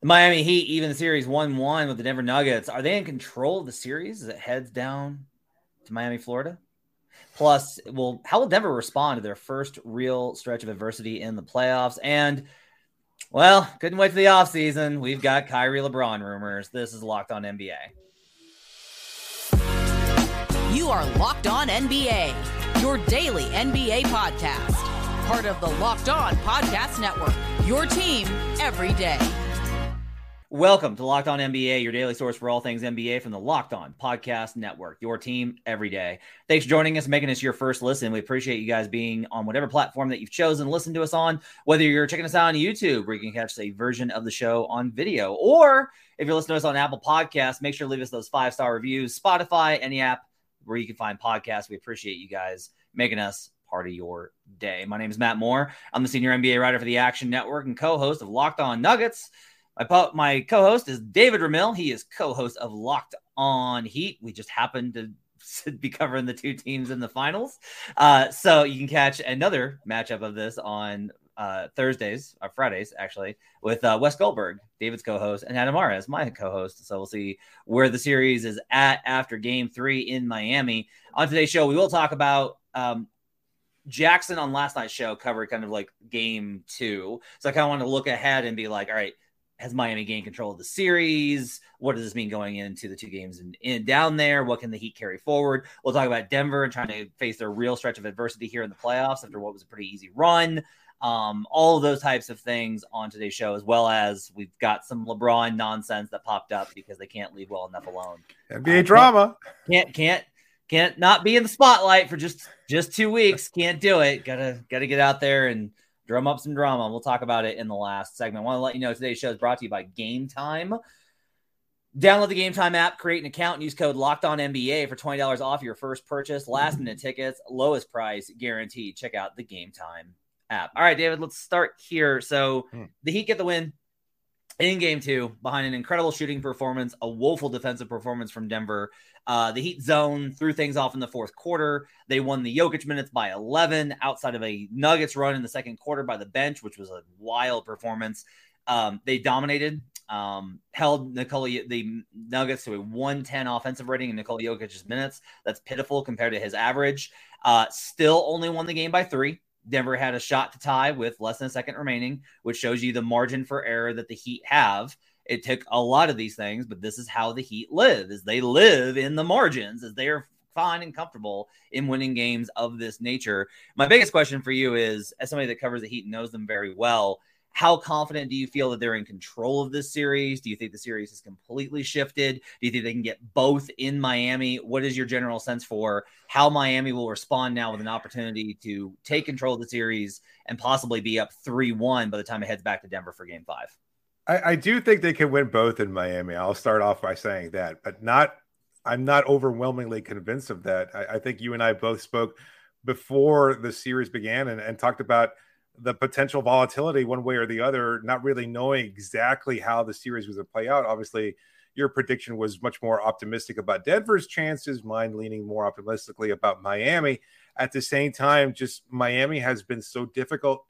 The Miami Heat, even the series 1 1 with the Denver Nuggets, are they in control of the series as it heads down to Miami, Florida? Plus, will how will Denver respond to their first real stretch of adversity in the playoffs? And well, couldn't wait for the offseason. We've got Kyrie LeBron rumors. This is Locked On NBA. You are Locked On NBA, your daily NBA podcast. Part of the Locked On Podcast Network, your team every day. Welcome to Locked On NBA, your daily source for all things NBA from the Locked On Podcast Network, your team every day. Thanks for joining us, making us your first listen. We appreciate you guys being on whatever platform that you've chosen to listen to us on, whether you're checking us out on YouTube, where you can catch a version of the show on video, or if you're listening to us on Apple Podcasts, make sure to leave us those five star reviews, Spotify, any app where you can find podcasts. We appreciate you guys making us part of your day. My name is Matt Moore. I'm the senior NBA writer for the Action Network and co host of Locked On Nuggets. My, my co-host is David Ramil. He is co-host of Locked On Heat. We just happened to be covering the two teams in the finals. Uh, so you can catch another matchup of this on uh, Thursdays or Fridays, actually, with uh, Wes Goldberg, David's co-host, and Adam Mares, my co-host. So we'll see where the series is at after Game Three in Miami. On today's show, we will talk about um, Jackson on last night's show covered kind of like Game Two. So I kind of want to look ahead and be like, all right has Miami gained control of the series? What does this mean going into the two games and in, in, down there? What can the Heat carry forward? We'll talk about Denver and trying to face their real stretch of adversity here in the playoffs after what was a pretty easy run. Um, all of those types of things on today's show, as well as we've got some LeBron nonsense that popped up because they can't leave well enough alone. NBA uh, drama. Can't can't can't not be in the spotlight for just just two weeks. Can't do it. Gotta gotta get out there and drum up some drama. We'll talk about it in the last segment. I want to let you know today's show is brought to you by Game Time. Download the Game Time app, create an account, and use code Locked On NBA for twenty dollars off your first purchase. Last minute tickets, lowest price guaranteed. Check out the Game Time app. All right, David, let's start here. So hmm. the Heat get the win in game two behind an incredible shooting performance, a woeful defensive performance from Denver. Uh, the Heat zone threw things off in the fourth quarter. They won the Jokic minutes by 11 outside of a Nuggets run in the second quarter by the bench, which was a wild performance. Um, they dominated, um, held Nikola, the Nuggets to a 110 offensive rating in Nikola Jokic's minutes. That's pitiful compared to his average. Uh, still only won the game by three. Denver had a shot to tie with less than a second remaining, which shows you the margin for error that the Heat have. It took a lot of these things, but this is how the Heat live: is they live in the margins, as they are fine and comfortable in winning games of this nature. My biggest question for you is, as somebody that covers the Heat and knows them very well, how confident do you feel that they're in control of this series? Do you think the series is completely shifted? Do you think they can get both in Miami? What is your general sense for how Miami will respond now with an opportunity to take control of the series and possibly be up 3 1 by the time it heads back to Denver for game five? I, I do think they can win both in Miami. I'll start off by saying that, but not, I'm not overwhelmingly convinced of that. I, I think you and I both spoke before the series began and, and talked about the potential volatility one way or the other, not really knowing exactly how the series was going to play out. Obviously, your prediction was much more optimistic about Denver's chances, mine leaning more optimistically about Miami. At the same time, just Miami has been so difficult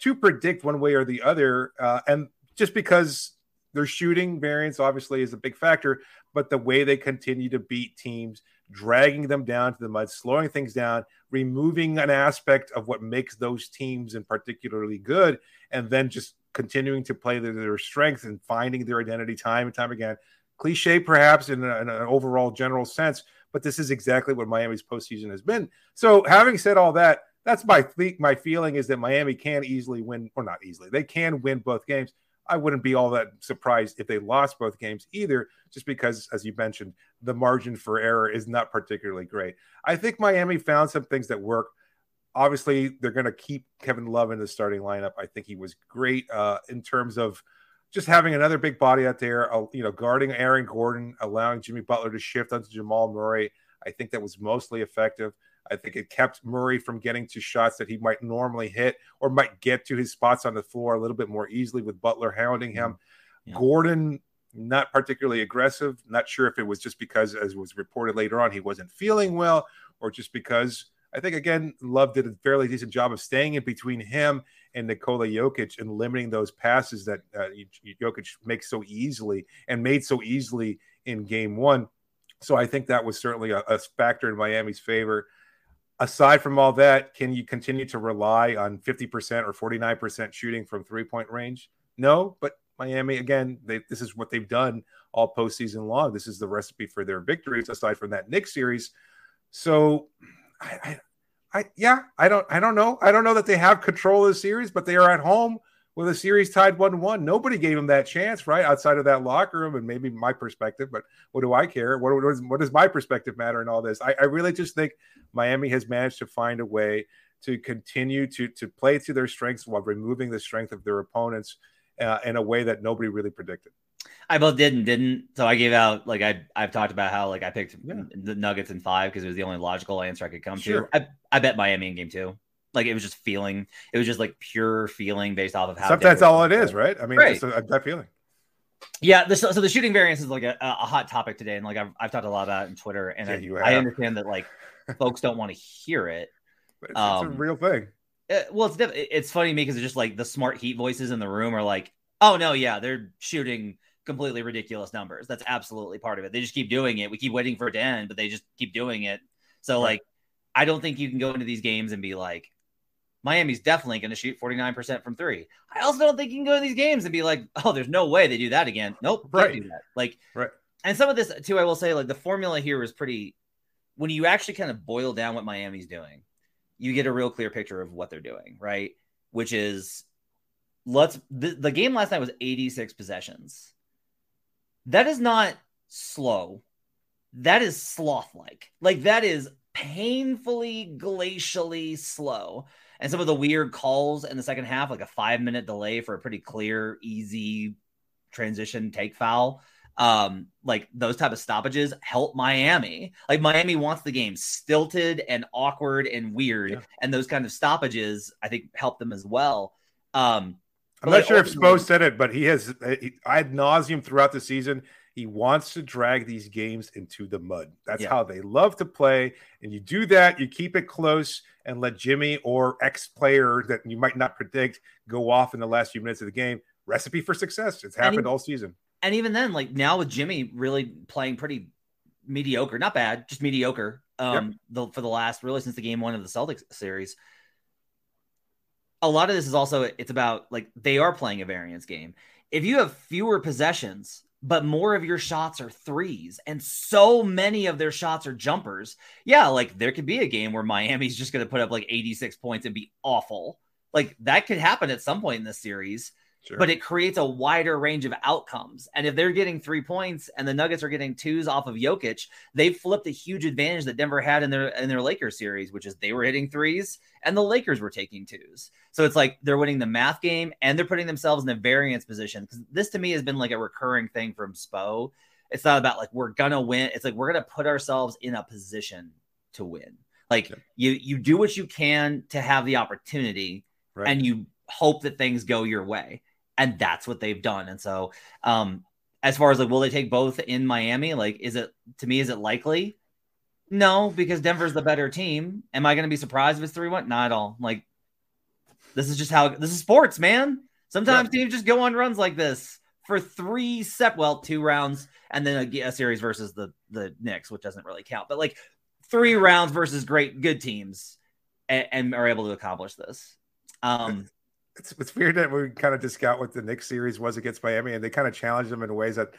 to predict one way or the other. Uh, and just because their shooting variance obviously is a big factor, but the way they continue to beat teams, dragging them down to the mud, slowing things down, removing an aspect of what makes those teams in particularly good, and then just continuing to play their, their strengths and finding their identity time and time again. Cliche, perhaps, in, a, in an overall general sense, but this is exactly what Miami's postseason has been. So, having said all that, that's my my feeling is that Miami can easily win, or not easily, they can win both games. I wouldn't be all that surprised if they lost both games either, just because, as you mentioned, the margin for error is not particularly great. I think Miami found some things that work. Obviously, they're going to keep Kevin Love in the starting lineup. I think he was great uh, in terms of just having another big body out there, uh, you know, guarding Aaron Gordon, allowing Jimmy Butler to shift onto Jamal Murray. I think that was mostly effective. I think it kept Murray from getting to shots that he might normally hit or might get to his spots on the floor a little bit more easily with Butler hounding him. Mm-hmm. Yeah. Gordon, not particularly aggressive. Not sure if it was just because, as was reported later on, he wasn't feeling well or just because I think, again, Love did a fairly decent job of staying in between him and Nikola Jokic and limiting those passes that uh, Jokic makes so easily and made so easily in game one. So I think that was certainly a, a factor in Miami's favor. Aside from all that, can you continue to rely on 50% or 49% shooting from three point range? No, but Miami, again, they, this is what they've done all postseason long. This is the recipe for their victories, aside from that Knicks series. So, I, I, I, yeah, I don't, I don't know. I don't know that they have control of the series, but they are at home with a series tied one one. Nobody gave them that chance, right? Outside of that locker room, and maybe my perspective, but what do I care? What, what, does, what does my perspective matter in all this? I, I really just think Miami has managed to find a way to continue to to play to their strengths while removing the strength of their opponents uh, in a way that nobody really predicted. I both did and didn't. So I gave out like I I've talked about how like I picked yeah. the Nuggets in five because it was the only logical answer I could come sure. to. I, I bet Miami in game two. Like it was just feeling. It was just like pure feeling based off of how. Sometimes all it is, right? I mean, right. just a, a feeling. Yeah, the, so the shooting variance is like a, a, hot topic today, and like I've, I've talked a lot about it in Twitter, and yeah, I, I, understand that like folks don't want to hear it. But it's, um, it's a real thing. It, uh, well, it's it's funny to me because it's just like the smart heat voices in the room are like, oh no, yeah, they're shooting completely ridiculous numbers. That's absolutely part of it. They just keep doing it. We keep waiting for it to end, but they just keep doing it. So right. like, I don't think you can go into these games and be like, Miami's definitely going to shoot 49% from three. I also don't think you can go to these games and be like, oh, there's no way they do that again. Nope. Right. Like, right. And some of this too, I will say, like the formula here is pretty, when you actually kind of boil down what Miami's doing, you get a real clear picture of what they're doing, right? Which is let's, the, the game last night was 86 possessions. That is not slow. That is sloth like. Like, that is painfully, glacially slow and some of the weird calls in the second half, like a five minute delay for a pretty clear, easy transition take foul. Um, like those type of stoppages help Miami. Like Miami wants the game stilted and awkward and weird, yeah. and those kind of stoppages I think help them as well. Um, I'm not sure if Spo said it, but he has he, ad nauseum throughout the season. He wants to drag these games into the mud. That's yeah. how they love to play. And you do that, you keep it close and let Jimmy or X player that you might not predict go off in the last few minutes of the game. Recipe for success. It's happened all season. And even then, like now with Jimmy really playing pretty mediocre, not bad, just mediocre. Um, yep. the, for the last really since the game one of the Celtics series. A lot of this is also it's about like they are playing a variance game. If you have fewer possessions but more of your shots are threes and so many of their shots are jumpers. Yeah, like there could be a game where Miami's just going to put up like 86 points and be awful. Like that could happen at some point in the series. Sure. But it creates a wider range of outcomes. And if they're getting three points and the Nuggets are getting twos off of Jokic, they've flipped a huge advantage that Denver had in their in their Lakers series, which is they were hitting threes and the Lakers were taking twos. So it's like they're winning the math game and they're putting themselves in a variance position. Because this to me has been like a recurring thing from Spo. It's not about like we're gonna win. It's like we're gonna put ourselves in a position to win. Like yeah. you you do what you can to have the opportunity right. and you hope that things go your way and that's what they've done. And so, um, as far as like, will they take both in Miami? Like, is it to me, is it likely? No, because Denver's the better team. Am I going to be surprised if it's 3 1? Not at all. Like, this is just how this is sports, man. Sometimes yeah. teams just go on runs like this for three set, well, two rounds, and then a, a, series versus the the Knicks, which doesn't really count. But like three rounds versus great good teams, and, and are able to accomplish this. Um, it's, it's weird that we kind of discount what the Knicks series was against Miami, and they kind of challenged them in ways that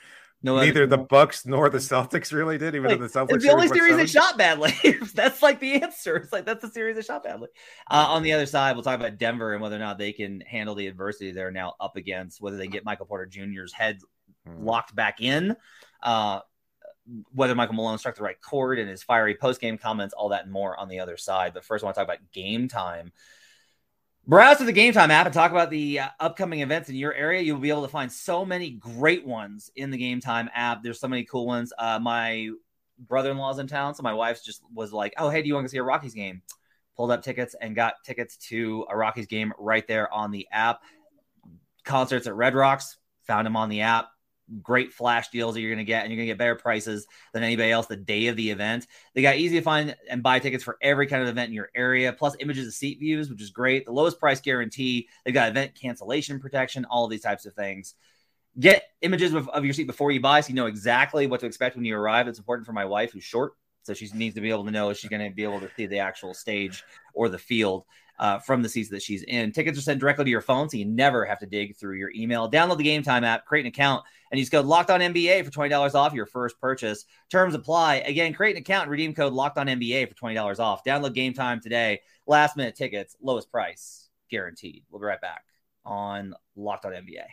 no, neither the Bucks nor the Celtics really did. Even like, though the Celtics, it's the only series that shot badly. that's like the answer. It's like that's the series that shot badly. Uh, on the other side, we'll talk about Denver and whether or not they can handle the adversity they're now up against. Whether they get Michael Porter Jr.'s head hmm. locked back in. Uh, whether Michael Malone struck the right chord and his fiery post game comments, all that and more on the other side. But first, I want to talk about game time. Browse to the Game Time app and talk about the uh, upcoming events in your area. You'll be able to find so many great ones in the Game Time app. There's so many cool ones. Uh, my brother-in-law's in town, so my wife just was like, "Oh, hey, do you want to see a Rockies game?" Pulled up tickets and got tickets to a Rockies game right there on the app. Concerts at Red Rocks, found them on the app. Great flash deals that you're going to get, and you're going to get better prices than anybody else the day of the event. They got easy to find and buy tickets for every kind of event in your area, plus images of seat views, which is great. The lowest price guarantee. They've got event cancellation protection, all of these types of things. Get images of, of your seat before you buy so you know exactly what to expect when you arrive. It's important for my wife who's short. So she needs to be able to know is she going to be able to see the actual stage or the field uh, from the seats that she's in. Tickets are sent directly to your phone, so you never have to dig through your email. Download the Game Time app, create an account, and use code Locked On NBA for twenty dollars off your first purchase. Terms apply. Again, create an account and redeem code Locked On NBA for twenty dollars off. Download Game Time today. Last minute tickets, lowest price guaranteed. We'll be right back on Locked On NBA.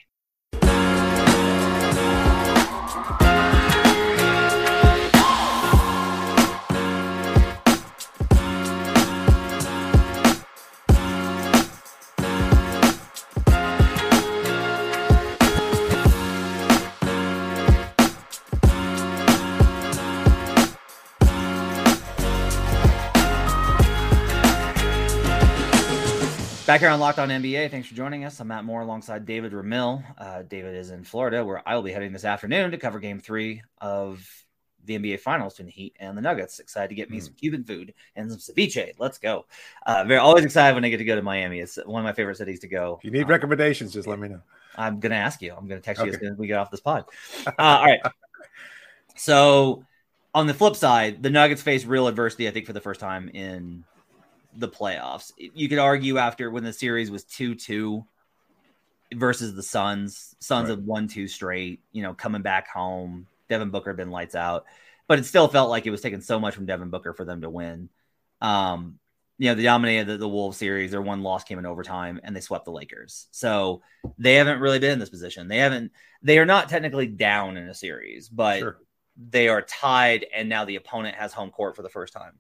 Back here on Locked On NBA, thanks for joining us. I'm Matt Moore alongside David Ramil. Uh, David is in Florida, where I will be heading this afternoon to cover Game Three of the NBA Finals between the Heat and the Nuggets. Excited to get me mm. some Cuban food and some ceviche. Let's go! Uh, very always excited when I get to go to Miami. It's one of my favorite cities to go. If you need um, recommendations, just let me know. I'm going to ask you. I'm going to text okay. you as soon as we get off this pod. Uh, all right. So on the flip side, the Nuggets face real adversity. I think for the first time in the playoffs. You could argue after when the series was 2 2 versus the Suns, Suns right. had won two straight, you know, coming back home. Devin Booker had been lights out, but it still felt like it was taking so much from Devin Booker for them to win. Um, you know, they dominated the, the Wolves series. Their one loss came in overtime and they swept the Lakers. So they haven't really been in this position. They haven't, they are not technically down in a series, but sure. they are tied. And now the opponent has home court for the first time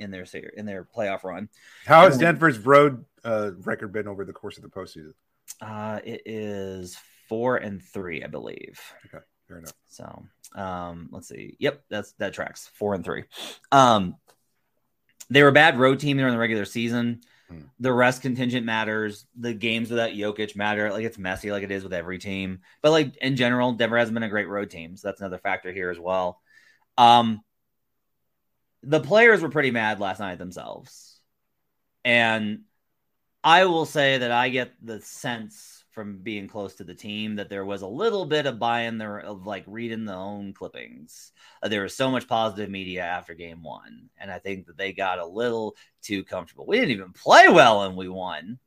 in their in their playoff run. How has Denver's road uh, record been over the course of the postseason? Uh, it is four and three, I believe. Okay, fair enough. So, um, let's see. Yep, that's that tracks. Four and three. Um, they were a bad road team during the regular season. Hmm. The rest contingent matters. The games without Jokic matter. Like it's messy, like it is with every team. But like in general, Denver hasn't been a great road team, so that's another factor here as well. Um, the players were pretty mad last night themselves. And I will say that I get the sense from being close to the team that there was a little bit of buying there of like reading the own clippings. Uh, there was so much positive media after game one. And I think that they got a little too comfortable. We didn't even play well and we won.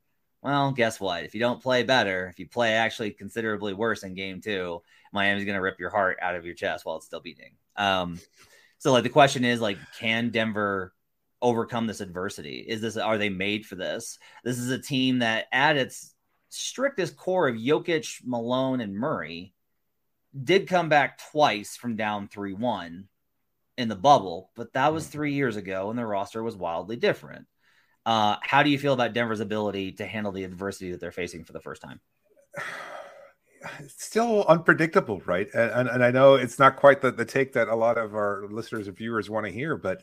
Well, guess what? If you don't play better, if you play actually considerably worse in game two, Miami's going to rip your heart out of your chest while it's still beating. Um, so like the question is like, can Denver overcome this adversity? Is this are they made for this? This is a team that at its strictest core of Jokic, Malone, and Murray did come back twice from down 3-1 in the bubble, but that was mm. three years ago and the roster was wildly different. Uh, how do you feel about Denver's ability to handle the adversity that they're facing for the first time? It's still unpredictable, right? And, and, and I know it's not quite the, the take that a lot of our listeners and viewers want to hear, but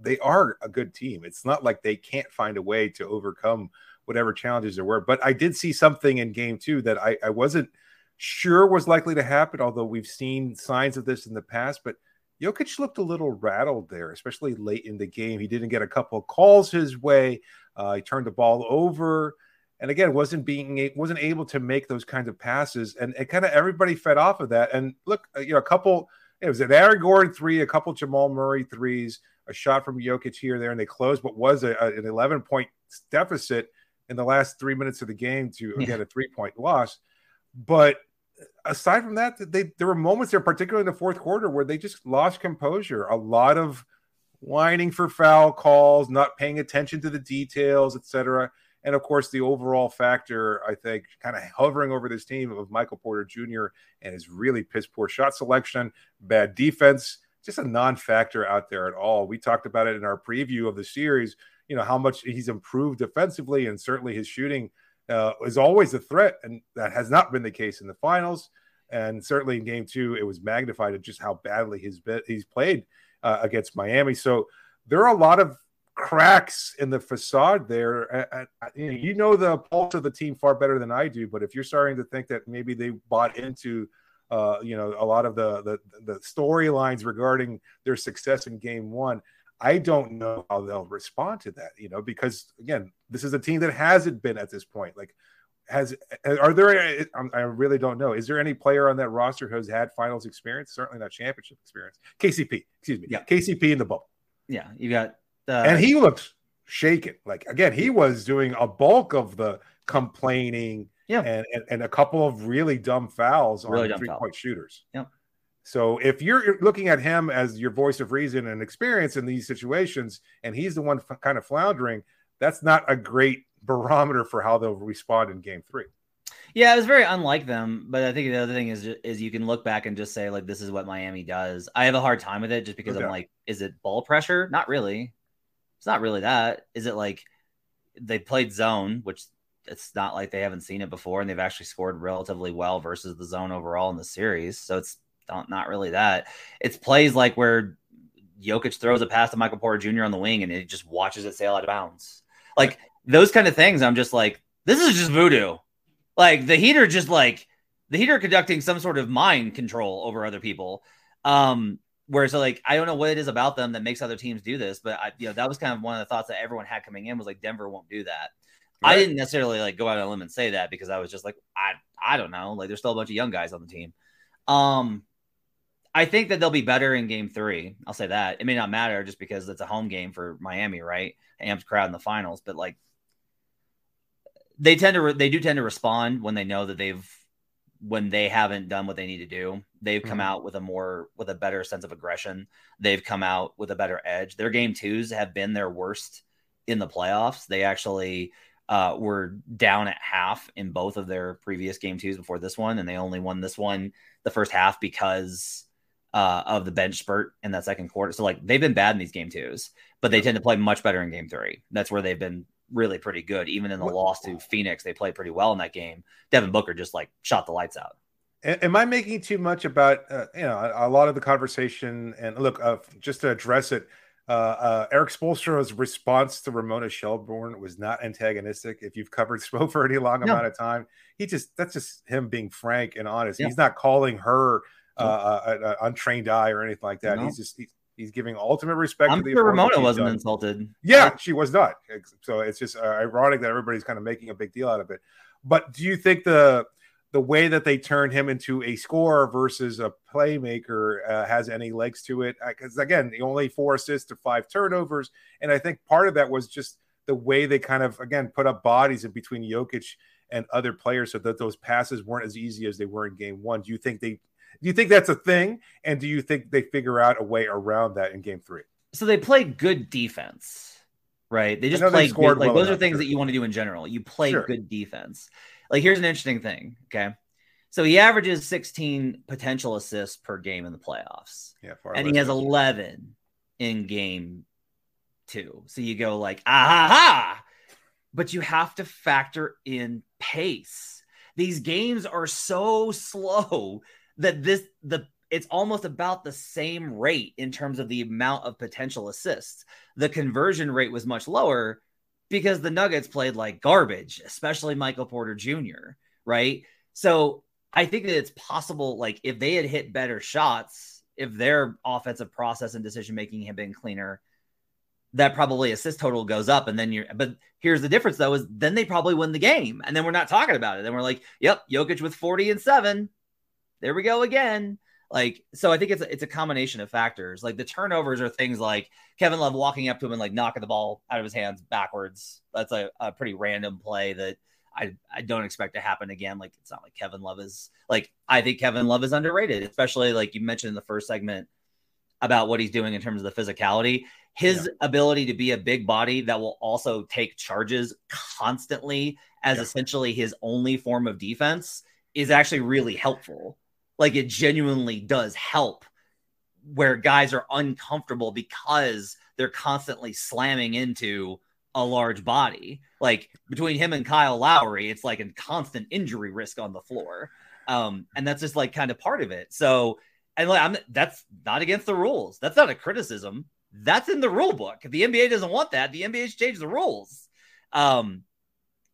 they are a good team. It's not like they can't find a way to overcome whatever challenges there were. But I did see something in game two that I, I wasn't sure was likely to happen, although we've seen signs of this in the past. But Jokic looked a little rattled there, especially late in the game. He didn't get a couple calls his way. Uh, he turned the ball over and again wasn't being wasn't able to make those kinds of passes and it kind of everybody fed off of that and look uh, you know a couple it was an Aaron Gordon three a couple Jamal Murray threes a shot from Jokic here there and they closed but was a, a, an 11 point deficit in the last three minutes of the game to yeah. get a three point loss but aside from that they there were moments there particularly in the fourth quarter where they just lost composure a lot of whining for foul calls not paying attention to the details etc and of course the overall factor I think kind of hovering over this team of Michael Porter Jr. and his really piss poor shot selection, bad defense, just a non-factor out there at all. We talked about it in our preview of the series. You know how much he's improved defensively, and certainly his shooting uh, is always a threat, and that has not been the case in the finals. And certainly in Game Two, it was magnified at just how badly he's been, he's played uh, against Miami. So there are a lot of cracks in the facade there. You know the pulse of the team far better than I do, but if you're starting to think that maybe they bought into uh, you know, a lot of the the, the storylines regarding their success in game one. I don't know how they'll respond to that, you know, because again, this is a team that hasn't been at this point. Like, has are there? I really don't know. Is there any player on that roster who's had finals experience? Certainly not championship experience. KCP, excuse me. Yeah, KCP in the bubble. Yeah, you got, uh, and he looked shaken. Like again, he was doing a bulk of the complaining. Yeah, and and, and a couple of really dumb fouls really on three point shooters. Yeah. So if you're looking at him as your voice of reason and experience in these situations, and he's the one f- kind of floundering, that's not a great barometer for how they'll respond in game three. Yeah, it was very unlike them, but I think the other thing is is you can look back and just say like this is what Miami does. I have a hard time with it just because okay. I'm like, is it ball pressure? Not really. It's not really that. Is it like they played zone, which it's not like they haven't seen it before, and they've actually scored relatively well versus the zone overall in the series. So it's not not really that. It's plays like where Jokic throws a pass to Michael Porter Jr. on the wing and it just watches it sail out of bounds. Like those kind of things, I'm just like, this is just voodoo. Like the heater just like the heater conducting some sort of mind control over other people. Um, whereas like I don't know what it is about them that makes other teams do this, but I, you know, that was kind of one of the thoughts that everyone had coming in was like Denver won't do that. Right. I didn't necessarily like go out on a limb and say that because I was just like, I I don't know. Like there's still a bunch of young guys on the team. Um I think that they'll be better in game three. I'll say that. It may not matter just because it's a home game for Miami, right? Amped crowd in the finals, but like they tend to re- they do tend to respond when they know that they've when they haven't done what they need to do. They've come mm-hmm. out with a more with a better sense of aggression. They've come out with a better edge. Their game twos have been their worst in the playoffs. They actually uh, were down at half in both of their previous game twos before this one, and they only won this one the first half because uh, of the bench spurt in that second quarter. So like they've been bad in these game twos, but they tend to play much better in game three. That's where they've been really pretty good. Even in the what? loss to Phoenix, they played pretty well in that game. Devin Booker just like shot the lights out. Am I making too much about uh, you know a, lot of the conversation? And look, uh, just to address it, uh, uh, Erik Spoelstra's response to Ramona Shelburne was not antagonistic. If you've covered Spo for any long no. amount of time, he just that's just him being frank and honest. Yeah. He's not calling her uh, an untrained eye or anything like that. No. He's just he's, He's giving ultimate respect. I'm to the sure Ramona wasn't done. insulted. Yeah, she was not. So it's just uh, ironic that everybody's kind of making a big deal out of it. But do you think the the way that they turn him into a scorer versus a playmaker uh, has any legs to it? Because again, the only four assists to five turnovers, and I think part of that was just the way they kind of again put up bodies in between Jokic and other players, so that those passes weren't as easy as they were in Game One. Do you think they do you think that's a thing? And do you think they figure out a way around that in game three? So they play good defense, right? They just play good. Like those are things sure. that you want to do in general. You play sure. good defense. Like here's an interesting thing. Okay. So he averages 16 potential assists per game in the playoffs. Yeah, and he has 11 in game two. So you go like, ah ha, ha. But you have to factor in pace. These games are so slow that this the it's almost about the same rate in terms of the amount of potential assists. The conversion rate was much lower because the Nuggets played like garbage, especially Michael Porter Jr., right? So I think that it's possible, like, if they had hit better shots, if their offensive process and decision making had been cleaner, that probably assist total goes up. And then you're, but here's the difference though, is then they probably win the game. And then we're not talking about it. Then we're like, yep, Jokic with 40 and seven there we go again. Like, so I think it's a, it's a combination of factors. Like the turnovers are things like Kevin Love walking up to him and like knocking the ball out of his hands backwards. That's a, a pretty random play that I, I don't expect to happen again. Like it's not like Kevin Love is like I think Kevin Love is underrated, especially like you mentioned in the first segment about what he's doing in terms of the physicality. His yeah. ability to be a big body that will also take charges constantly as yeah. essentially his only form of defense is actually really helpful like it genuinely does help where guys are uncomfortable because they're constantly slamming into a large body. Like between him and Kyle Lowry, it's like a constant injury risk on the floor. Um, and that's just like kind of part of it. So, and like I'm that's not against the rules. That's not a criticism. That's in the rule book. The NBA doesn't want that, the NBA should change the rules. Um,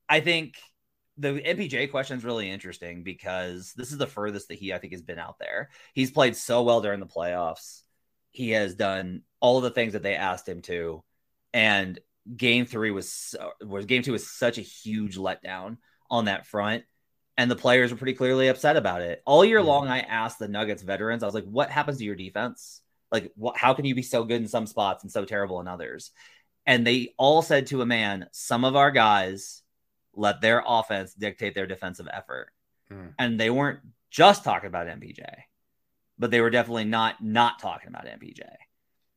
I think the MPJ question is really interesting because this is the furthest that he I think has been out there. He's played so well during the playoffs. He has done all of the things that they asked him to, and game three was so, was game two was such a huge letdown on that front, and the players were pretty clearly upset about it. All year Mm-hmm. long, I asked the Nuggets veterans, I was like, "What happens to your defense? Like, what, how can you be so good in some spots and so terrible in others?" And they all said to a man, "Some of our guys." Let their offense dictate their defensive effort. Mm. And they weren't just talking about MPJ, but they were definitely not not talking about MPJ.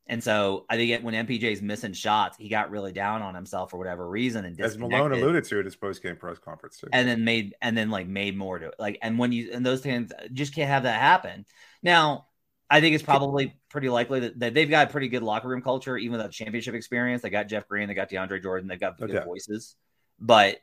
And so I think when MPJ's missing shots, he got really down on himself for whatever reason and As Malone alluded to at his post game press conference too. and then made and then like made more to it. Like and when you and those things just can't have that happen. Now, I think it's probably pretty likely that, that they've got a pretty good locker room culture, even without championship experience. They got Jeff Green, they got DeAndre Jordan, they've got good doubt. voices. But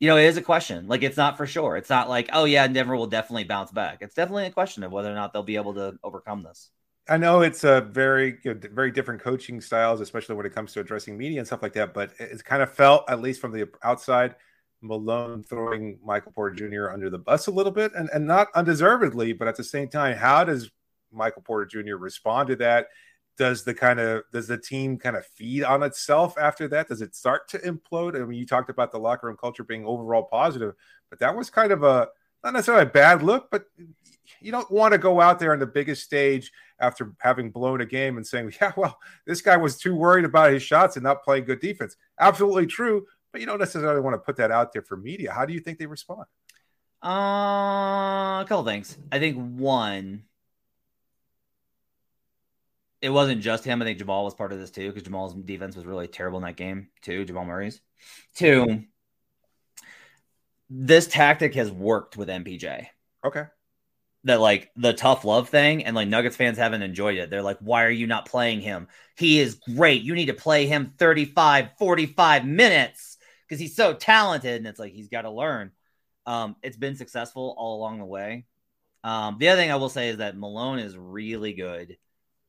you know, it is a question. Like it's not for sure. It's not like, oh yeah, Denver will definitely bounce back. It's definitely a question of whether or not they'll be able to overcome this. I know it's a very you know, very different coaching styles, especially when it comes to addressing media and stuff like that. But it's kind of felt, at least from the outside, Malone throwing Michael Porter Jr. under the bus a little bit, and and not undeservedly. But at the same time, how does Michael Porter Jr. respond to that? Does the kind of does the team kind of feed on itself after that? Does it start to implode? I mean, you talked about the locker room culture being overall positive, but that was kind of a not necessarily a bad look, but you don't want to go out there on the biggest stage after having blown a game and saying, yeah, well, this guy was too worried about his shots and not playing good defense. Absolutely true, but you don't necessarily want to put that out there for media. How do you think they respond? Uh, a couple things. I think one, it wasn't just him. I think Jamal was part of this too because Jamal's defense was really terrible in that game too. Jamal Murray's. Two, this tactic has worked with MPJ. Okay. That like the tough love thing, and like Nuggets fans haven't enjoyed it. They're like, why are you not playing him? He is great. You need to play him 35, 45 minutes because he's so talented. And it's like he's got to learn. Um, it's been successful all along the way. Um, the other thing I will say is that Malone is really good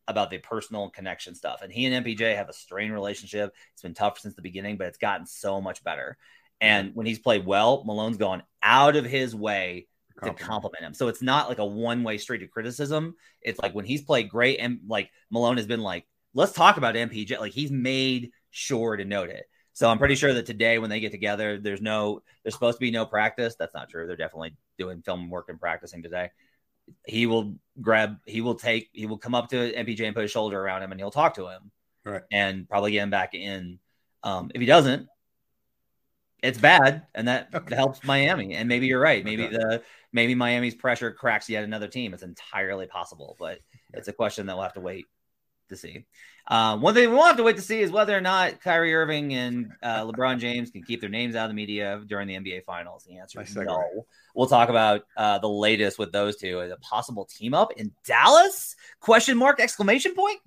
about the personal connection stuff. And he and MPJ have a strained relationship. It's been tough since the beginning, but it's gotten so much better. And when he's played well, Malone's gone out of his way to Compliment. compliment him. So it's not like a one way street of criticism. It's like when he's played great and like Malone has been like, let's talk about MPJ. Like he's made sure to note it. So I'm pretty sure that today when they get together, there's no, there's supposed to be no practice. That's not true. They're definitely doing film work and practicing today. He will grab, he will take, he will come up to MPJ and put his shoulder around him and he'll talk to him Right. and probably get him back in. Um, if he doesn't, it's bad, and that Okay. helps Miami. And maybe you're right. Maybe Okay. the maybe Miami's pressure cracks yet another team. It's entirely possible, but it's a question that we'll have to wait to see. Uh, one thing we will have to wait to see is whether or not Kyrie Irving and uh, LeBron James can keep their names out of the media during the NBA Finals. The answer is no. We'll talk about uh, the latest with those two. A possible team up in Dallas? Question mark! Exclamation point.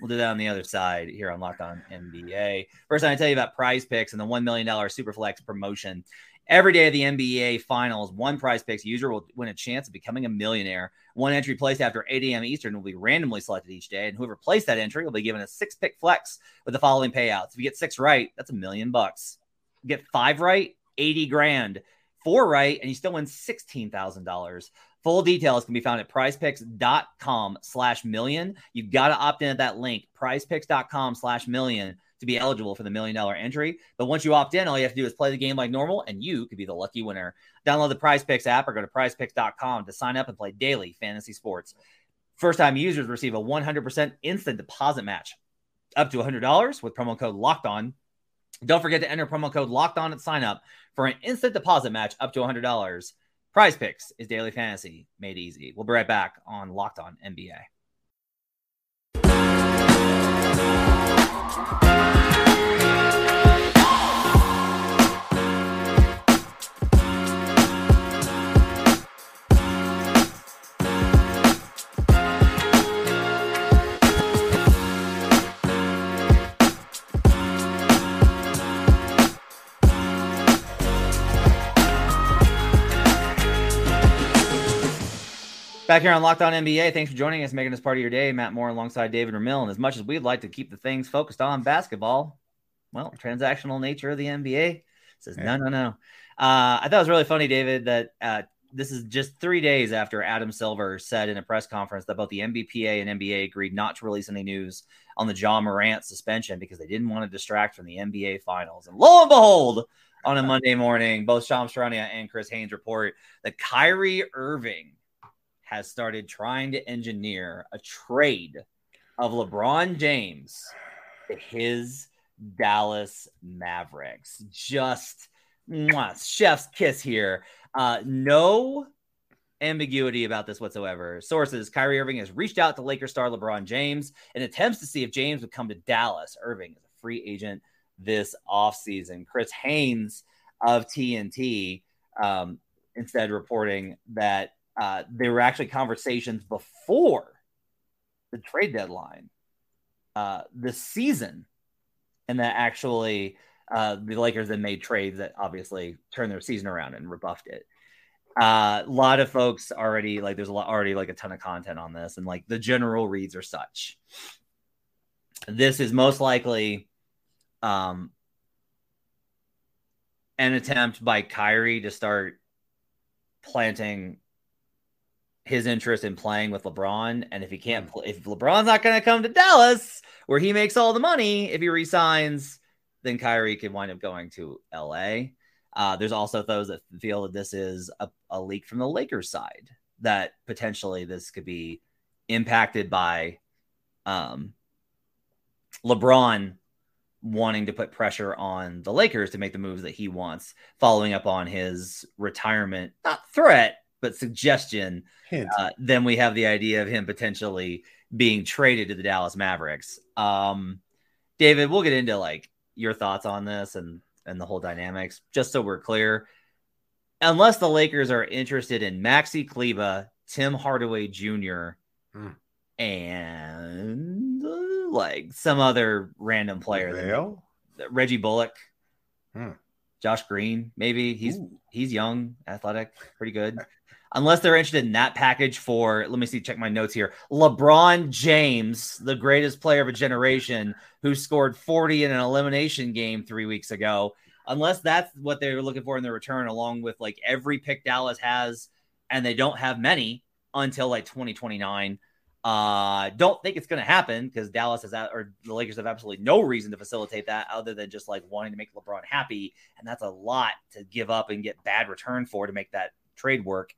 We'll do that on the other side here on Locked On NBA. First, I tell you about Prize Picks and the one million dollar Superflex promotion. Every day of the NBA Finals, one Prize Picks user will win a chance of becoming a millionaire. One entry placed after 8 a.m. Eastern will be randomly selected each day, and whoever placed that entry will be given a six pick flex with the following payouts. If you get six right, that's a million bucks. Get five right, 80 grand. Four right, and you still win $16,000. Full details can be found at prizepicks.com slash million. You've got to opt in at that link, prizepicks.com slash million to be eligible for the million dollar entry. But once you opt in, all you have to do is play the game like normal, and you could be the lucky winner. Download the Prize Picks app or go to prizepicks.com to sign up and play daily fantasy sports. First time users receive a 100% instant deposit match up to $100 with promo code locked on. Don't forget to enter promo code locked on at sign up for an instant deposit match up to $100. Prize Picks is daily fantasy made easy. We'll be right back on Locked On NBA. Back here on Locked On NBA, thanks for joining us, making this part of your day. Matt Moore alongside David Ramil. And as much as we'd like to keep the things focused on basketball, well, transactional nature of the NBA says no, no, no. Uh, I thought it was really funny, David, that uh, this is just three days after Adam Silver said in a press conference that both the NBPA and NBA agreed not to release any news on the Ja Morant suspension because they didn't want to distract from the NBA finals. And lo and behold, on a Monday morning, both Shams Charania and Chris Haynes report that Kyrie Irving has started trying to engineer a trade of LeBron James to his Dallas Mavericks. Just mwah, chef's kiss here. Uh, no ambiguity about this whatsoever. Sources Kyrie Irving has reached out to Lakers star LeBron James in attempts to see if James would come to Dallas. Irving is a free agent this offseason. Chris Haynes of TNT um, instead reporting that uh, there were actually conversations before the trade deadline uh, this season, and that actually uh, the Lakers then made trades that obviously turned their season around and rebuffed it. Uh, a lot of folks already like there's a lot already like a ton of content on this, and like the general reads are such. This is most likely um, an attempt by Kyrie to start planting his interest in playing with LeBron. And if he can't, play, if LeBron's not going to come to Dallas where he makes all the money, if he resigns, then Kyrie can wind up going to LA. Uh, there's also those that feel that this is a, a leak from the Lakers side that potentially this could be impacted by um, LeBron wanting to put pressure on the Lakers to make the moves that he wants, following up on his retirement, not threat, but suggestion. Uh, then we have the idea of him potentially being traded to the Dallas Mavericks. Um, David, we'll get into like your thoughts on this and and the whole dynamics, just so we're clear. Unless the Lakers are interested in Maxi Kleber, Tim Hardaway Jr., mm. and uh, like some other random player, Vale? Reggie Bullock, hmm. Josh Green, maybe he's Ooh. he's young, athletic, pretty good. unless they're interested in that package for, let me see, check my notes here. LeBron James, the greatest player of a generation, who scored 40 in an elimination game three weeks ago. Unless that's what they're looking for in their return, along with like every pick Dallas has, and they don't have many until like 2029. Uh, don't think it's going to happen because Dallas has that, or the Lakers have absolutely no reason to facilitate that other than just like wanting to make LeBron happy. And that's a lot to give up and get bad return for to make that trade work.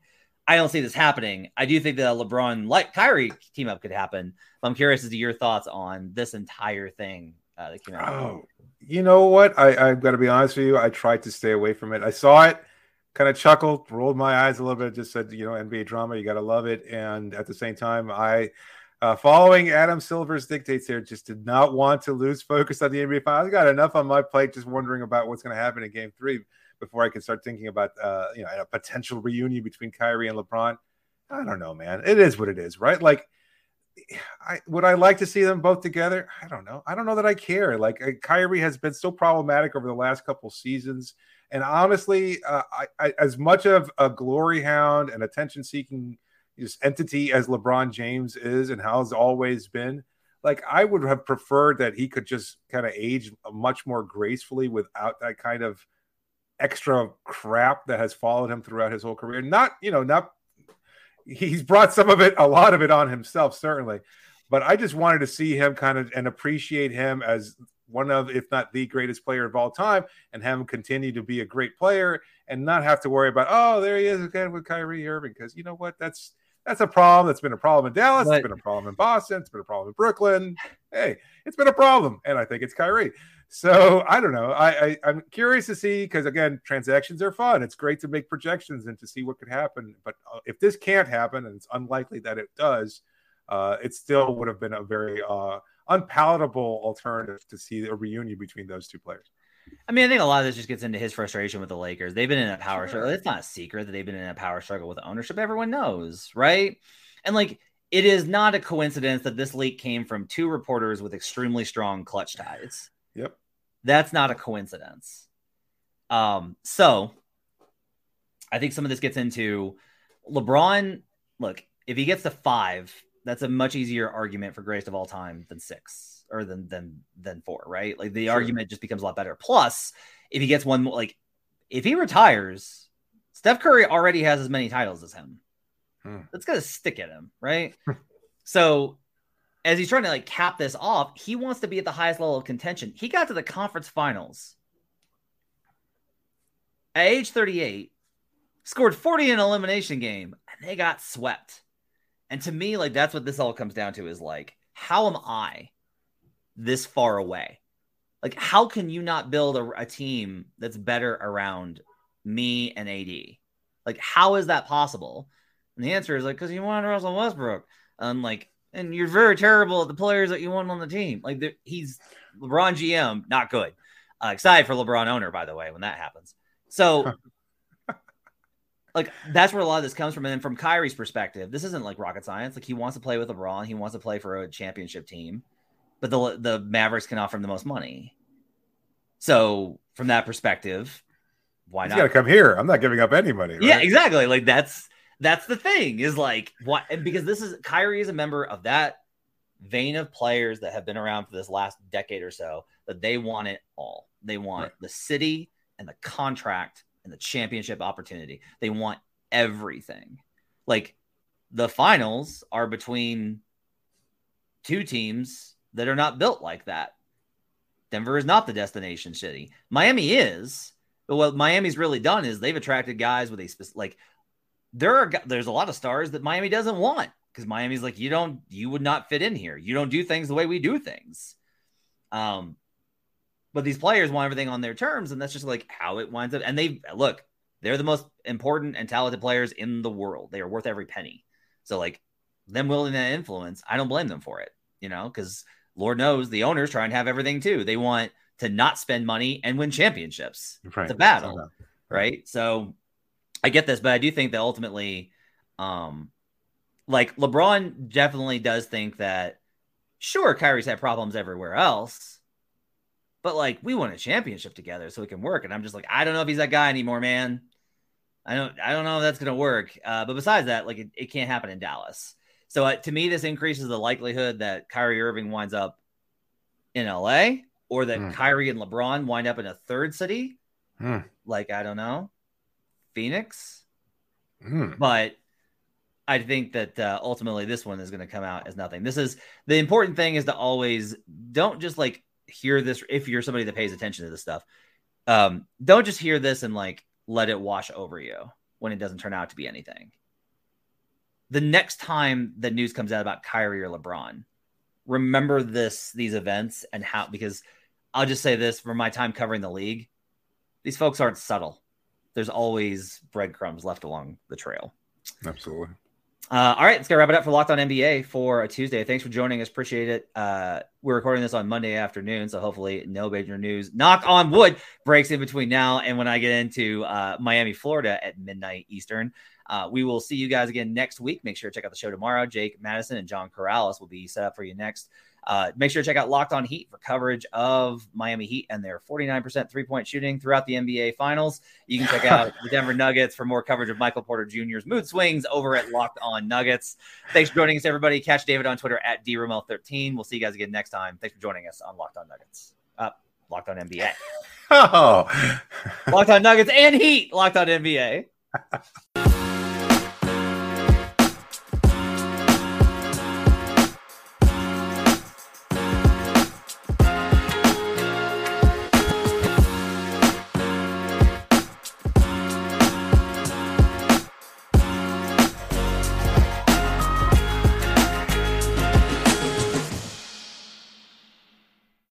I don't see this happening. I do think that LeBron like Kyrie team up could happen. I'm curious as to your thoughts on this entire thing uh, that came out. Oh, you know what? I, I've got to be honest with you. I tried to stay away from it. I saw it, kind of chuckled, rolled my eyes a little bit, just said, you know, NBA drama, you got to love it. And at the same time, I, uh, following Adam Silver's dictates here, just did not want to lose focus on the NBA finals. I got enough on my plate just wondering about what's going to happen in game three before I can start thinking about uh, you know a potential reunion between Kyrie and LeBron. I don't know, man. It is what it is, right? Like, I would I like to see them both together? I don't know. I don't know that I care. Like, uh, Kyrie has been so problematic over the last couple seasons, and honestly, uh, I, I, as much of a glory hound and attention-seeking just entity as LeBron James is and how has always been. Like I would have preferred that he could just kind of age much more gracefully without that kind of extra crap that has followed him throughout his whole career. Not, you know, not he's brought some of it, a lot of it on himself, certainly. But I just wanted to see him kind of and appreciate him as one of, if not the greatest player of all time, and have him continue to be a great player and not have to worry about, oh, there he is again with Kyrie Irving. Because you know what? That's that's a problem. That's been a problem in Dallas. But, it's been a problem in Boston. It's been a problem in Brooklyn. Hey, it's been a problem. And I think it's Kyrie. So I don't know. I, I am curious to see because again, transactions are fun. It's great to make projections and to see what could happen. But uh, if this can't happen, and it's unlikely that it does, uh, it still would have been a very uh, unpalatable alternative to see a reunion between those two players. I mean, I think a lot of this just gets into his frustration with the Lakers. They've been in a power sure. struggle. It's not a secret that they've been in a power struggle with ownership. Everyone knows, right? And like, it is not a coincidence that this leak came from two reporters with extremely strong Klutch ties. Yep. That's not a coincidence. Um, so I think some of this gets into LeBron. Look, if he gets to five, that's a much easier argument for greatest of all time than six or than than than four, right? Like the sure. argument just becomes a lot better. Plus, if he gets one like if he retires, Steph Curry already has as many titles as him. Hmm. That's gonna stick at him, right? so as he's trying to like cap this off, he wants to be at the highest level of contention. He got to the conference finals at age 38, scored 40 in an elimination game, and they got swept. And to me, like that's what this all comes down to is like, how am I this far away? Like, how can you not build a, a team that's better around me and AD? Like, how is that possible? And the answer is like, because you wanted Russell Westbrook. And like, and you're very terrible at the players that you want on the team. Like, he's LeBron GM, not good. Uh, excited for LeBron owner, by the way, when that happens. So, like, that's where a lot of this comes from. And then from Kyrie's perspective, this isn't like rocket science. Like, he wants to play with LeBron, he wants to play for a championship team, but the the Mavericks can offer him the most money. So, from that perspective, why He's not? got to come here. I'm not giving up any money. Right? Yeah, exactly. Like that's that's the thing is like what and because this is Kyrie is a member of that vein of players that have been around for this last decade or so that they want it all. They want right. the city and the contract and the championship opportunity. They want everything. Like the finals are between two teams that are not built like that. Denver is not the destination city. Miami is. But what Miami's really done is they've attracted guys with a specific, like, there are there's a lot of stars that Miami doesn't want because Miami's like you don't you would not fit in here. You don't do things the way we do things. Um, but these players want everything on their terms, and that's just like how it winds up. And they look, they're the most important and talented players in the world. They are worth every penny. So like them willing that influence, I don't blame them for it. You know, because Lord knows the owners try and have everything too. They want to not spend money and win championships. Right. It's a battle, right? So I get this, but I do think that ultimately, um, like LeBron definitely does think that sure, Kyrie's had problems everywhere else, but like we won a championship together, so it can work. And I'm just like, I don't know if he's that guy anymore, man. I don't, I don't know if that's gonna work. Uh, but besides that, like it, it can't happen in Dallas. So uh, to me, this increases the likelihood that Kyrie Irving winds up in LA or that mm. Kyrie and LeBron wind up in a third city. Mm. Like, I don't know, Phoenix. Mm. But I think that uh, ultimately this one is going to come out as nothing. This is the important thing is to always don't just like hear this if you're somebody that pays attention to this stuff. Um, don't just hear this and like let it wash over you when it doesn't turn out to be anything the next time the news comes out about Kyrie or LeBron, remember this these events and how because I'll just say this from my time covering the league, these folks aren't subtle. There's always breadcrumbs left along the trail. Absolutely. Uh, all right, let's get wrap it up for Locked On NBA for a Tuesday. Thanks for joining us. Appreciate it. Uh, we're recording this on Monday afternoon, so hopefully no major news. Knock on wood breaks in between now and when I get into uh, Miami, Florida at midnight Eastern. Uh, we will see you guys again next week. Make sure to check out the show tomorrow. Jake Madison and John Corrales will be set up for you next. Uh, make sure to check out Locked On Heat for coverage of Miami Heat and their 49% three point shooting throughout the NBA Finals. You can check out the Denver Nuggets for more coverage of Michael Porter Jr.'s mood swings over at Locked On Nuggets. Thanks for joining us, everybody. Catch David on Twitter at DRomel13. We'll see you guys again next time. Thanks for joining us on Locked On Nuggets. Uh, Locked On NBA. Oh, Locked On Nuggets and Heat. Locked On NBA.